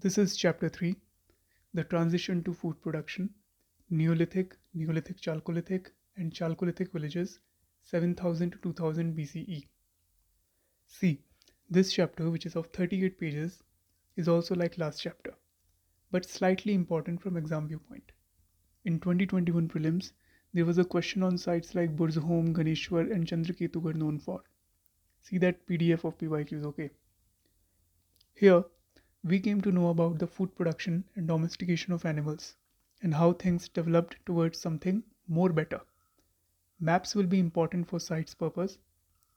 This is chapter 3 The Transition to Food Production, Neolithic, Neolithic Chalcolithic, and Chalcolithic villages 7000 to 2000 BCE. See, this chapter, which is of 38 pages, is also like last chapter, but slightly important from exam viewpoint. In 2021 prelims, there was a question on sites like Burzahom, Ganeshwar, and Chandraketugarh known for. See that PDF of PYQs, okay? Here, we came to know about the food production and domestication of animals and how things developed towards something more better. Maps will be important for sites purpose.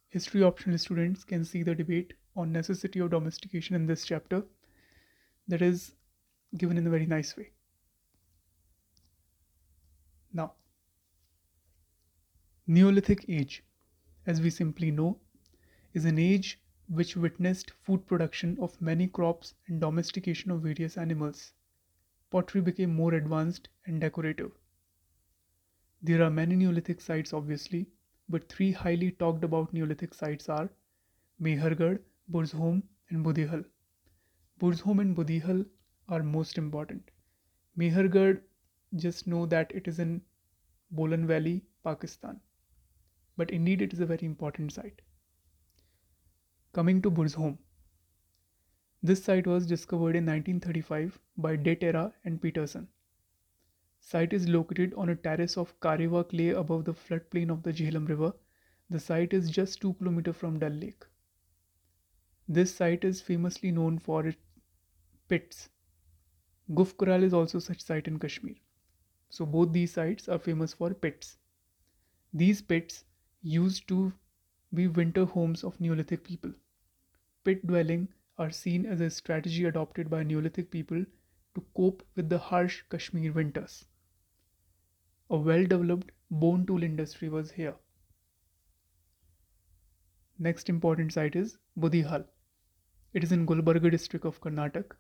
History optional students can see the debate on necessity of domestication in this chapter that is given in a very nice way. Now, Neolithic age, as we simply know, is an age which witnessed food production of many crops and domestication of various animals. Pottery became more advanced and decorative. There are many Neolithic sites, obviously, but three highly talked about Neolithic sites are Mehergarh, Burzahom, and Budihal. Burzahom and Budihal are most important. Mehergarh, just know that it is in Bolan Valley, Pakistan. But indeed, it is a very important site. Coming to Burzahom. This site was discovered in 1935 by De Terra and Paterson. Site is located on a terrace of Karewa clay above the floodplain of the Jhelum River. The site is just 2 km from Dal Lake. This site is famously known for its pits. Gufkral is also such site in Kashmir. So both these sites are famous for pits. These pits used to be winter homes of Neolithic people. Pit dwelling are seen as a strategy adopted by Neolithic people to cope with the harsh Kashmir winters. A well developed bone tool industry was here. Next important site is Budihal. It is in Gulbarga district of Karnataka,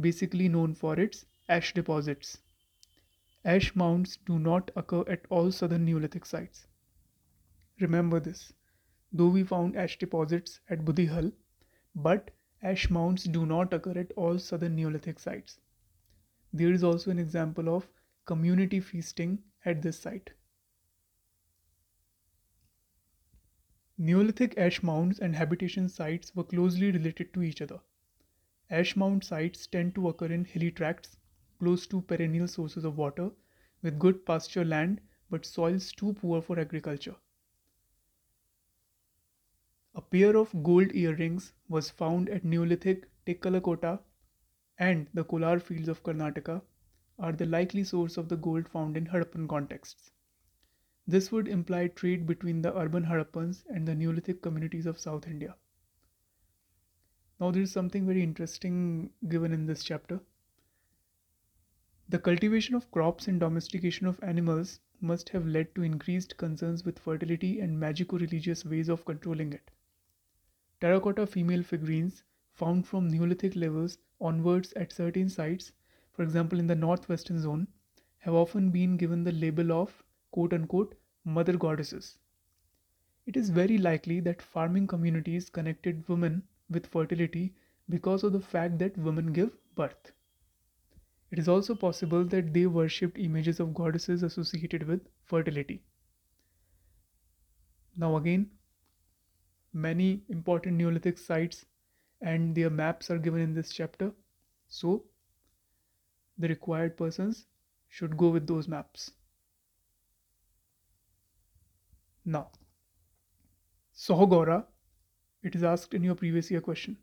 basically known for its ash deposits. Ash mounds do not occur at all southern Neolithic sites. Remember this. Though we found ash deposits at Budihal, but ash mounds do not occur at all southern Neolithic sites. There is also an example of community feasting at this site. Neolithic ash mounds and habitation sites were closely related to each other. Ash mound sites tend to occur in hilly tracts close to perennial sources of water with good pasture land but soils too poor for agriculture. A pair of gold earrings was found at Neolithic Tekkalakota and the Kolar fields of Karnataka are the likely source of the gold found in Harappan contexts. This would imply trade between the urban Harappans and the Neolithic communities of South India. Now, there is something very interesting given in this chapter. The cultivation of crops and domestication of animals must have led to increased concerns with fertility and magico religious ways of controlling it. Terracotta female figurines found from Neolithic levels onwards at certain sites, for example in the northwestern zone, have often been given the label of quote unquote mother goddesses. It is very likely that farming communities connected women with fertility because of the fact that women give birth. It is also possible that they worshipped images of goddesses associated with fertility. Now, again, many important Neolithic sites and their maps are given in this chapter. So, the required persons should go with those maps. Now, Sohagaura, it is asked in your previous year question.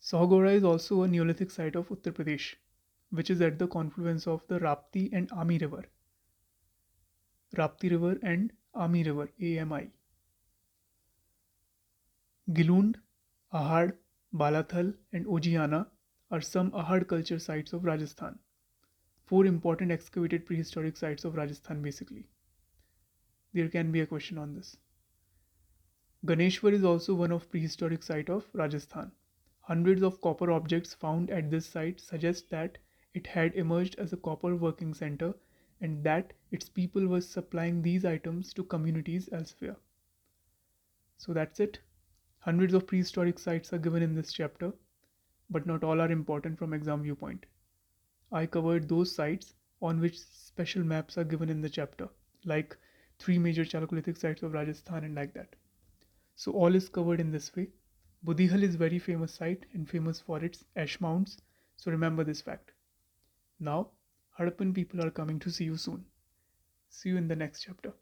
Sohagaura is also a Neolithic site of Uttar Pradesh, which is at the confluence of the Rapti and Ami River. Rapti River and Ami River, AMI. Gilund, Ahad, Balathal, and Ojiana are some Ahad culture sites of Rajasthan. Four important excavated prehistoric sites of Rajasthan, basically. There can be a question on this. Ganeshwar is also one of prehistoric site of Rajasthan. Hundreds of copper objects found at this site suggest that it had emerged as a copper working center and that its people were supplying these items to communities elsewhere. So that's it. Hundreds of prehistoric sites are given in this chapter. but not all are important from exam viewpoint. I covered those sites on which special maps are given in the chapter, like three major Chalcolithic sites of Rajasthan and like that. So all is covered in this way. Budihal is very famous site and famous for its ash mounds, so remember this fact. Now, Harappan people are coming to see you soon. See you in the next chapter.